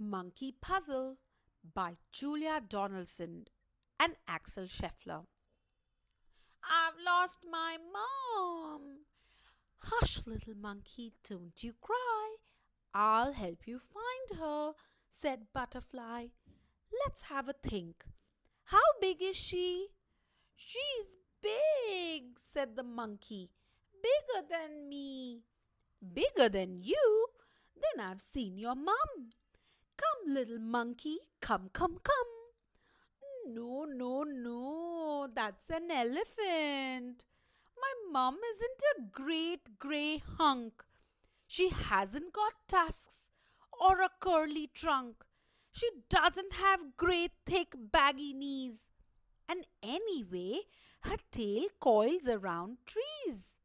Monkey Puzzle by Julia Donaldson and Axel Scheffler. I've lost my mom. Hush, little monkey, don't you cry. I'll help you find her, said Butterfly. Let's have a think. How big is she? She's big, said the monkey. Bigger than me. Bigger than you? Then I've seen your mum. Little monkey, come, come, come. No, no, no, that's an elephant. My mum isn't a great grey hunk. She hasn't got tusks or a curly trunk. She doesn't have great thick baggy knees. And anyway, her tail coils around trees.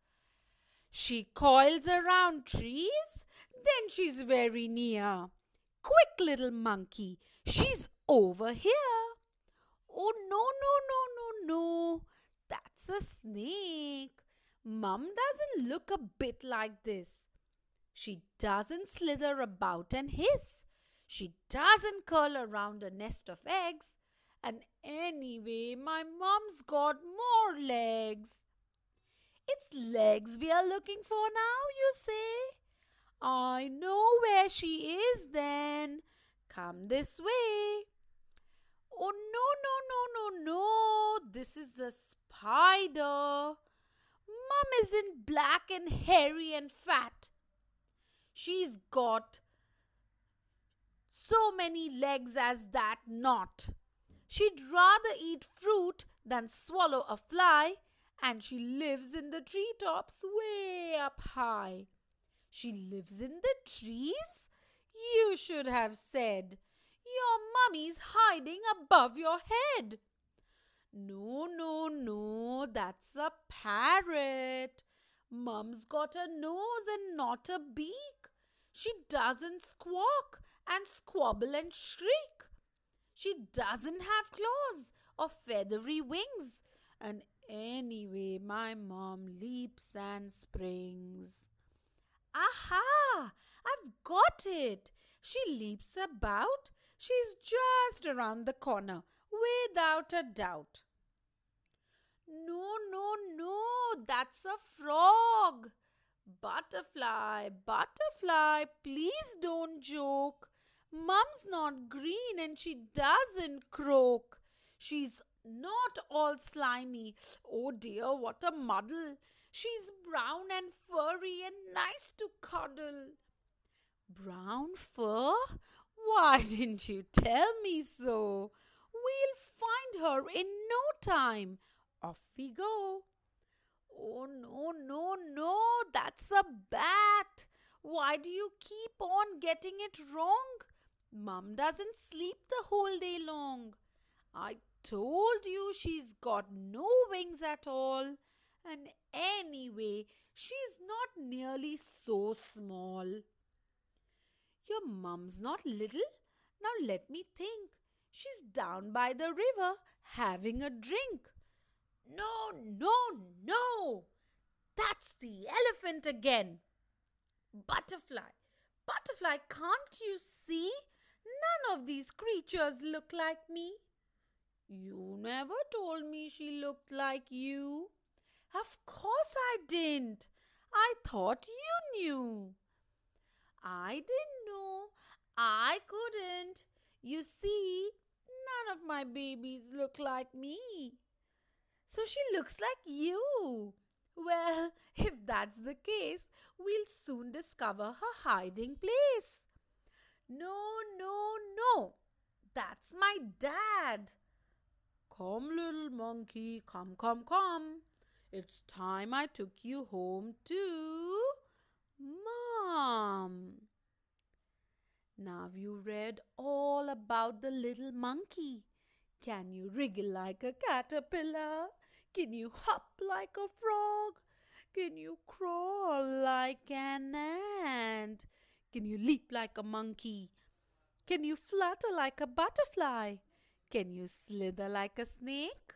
She coils around trees, then she's very near. Quick, little monkey, she's over here. Oh, no, no, no, no, no. That's a snake. Mum doesn't look a bit like this. She doesn't slither about and hiss. She doesn't curl around a nest of eggs. And anyway, my mum's got more legs. It's legs we are looking for now, you say? I know where she is then. Come this way. Oh, no, no, no, no, no. This is a spider. Mum isn't black and hairy and fat. She's got so many legs as that not. She'd rather eat fruit than swallow a fly, and she lives in the treetops way up high. She lives in the trees? You should have said. Your mummy's hiding above your head. No, no, no, that's a parrot. Mum's got a nose and not a beak. She doesn't squawk and squabble and shriek. She doesn't have claws or feathery wings. And anyway, my mom leaps and springs. Aha! I've got it! She leaps about. She's just around the corner, without a doubt. No, no, no, that's a frog. Butterfly, butterfly, please don't joke. Mum's not green and she doesn't croak. She's not all slimy. Oh dear, what a muddle. She's brown and furry and nice to cuddle. Brown fur? Why didn't you tell me so? We'll find her in no time. Off we go. Oh, no, no, no, that's a bat. Why do you keep on getting it wrong? Mum doesn't sleep the whole day long. I told you she's got no wings at all. And anyway, she's not nearly so small. Your mum's not little? Now let me think. She's down by the river having a drink. No, no, no! That's the elephant again. Butterfly, butterfly, can't you see? None of these creatures look like me. You never told me she looked like you. Of course I didn't. I thought you knew. I didn't know. I couldn't. You see, none of my babies look like me. So she looks like you. Well, if that's the case, we'll soon discover her hiding place. No, no, no. That's my dad. Come, little monkey, come, come, come. It's time I took you home to Mom. Now you read all about the little monkey. Can you wriggle like a caterpillar? Can you hop like a frog? Can you crawl like an ant? Can you leap like a monkey? Can you flutter like a butterfly? Can you slither like a snake?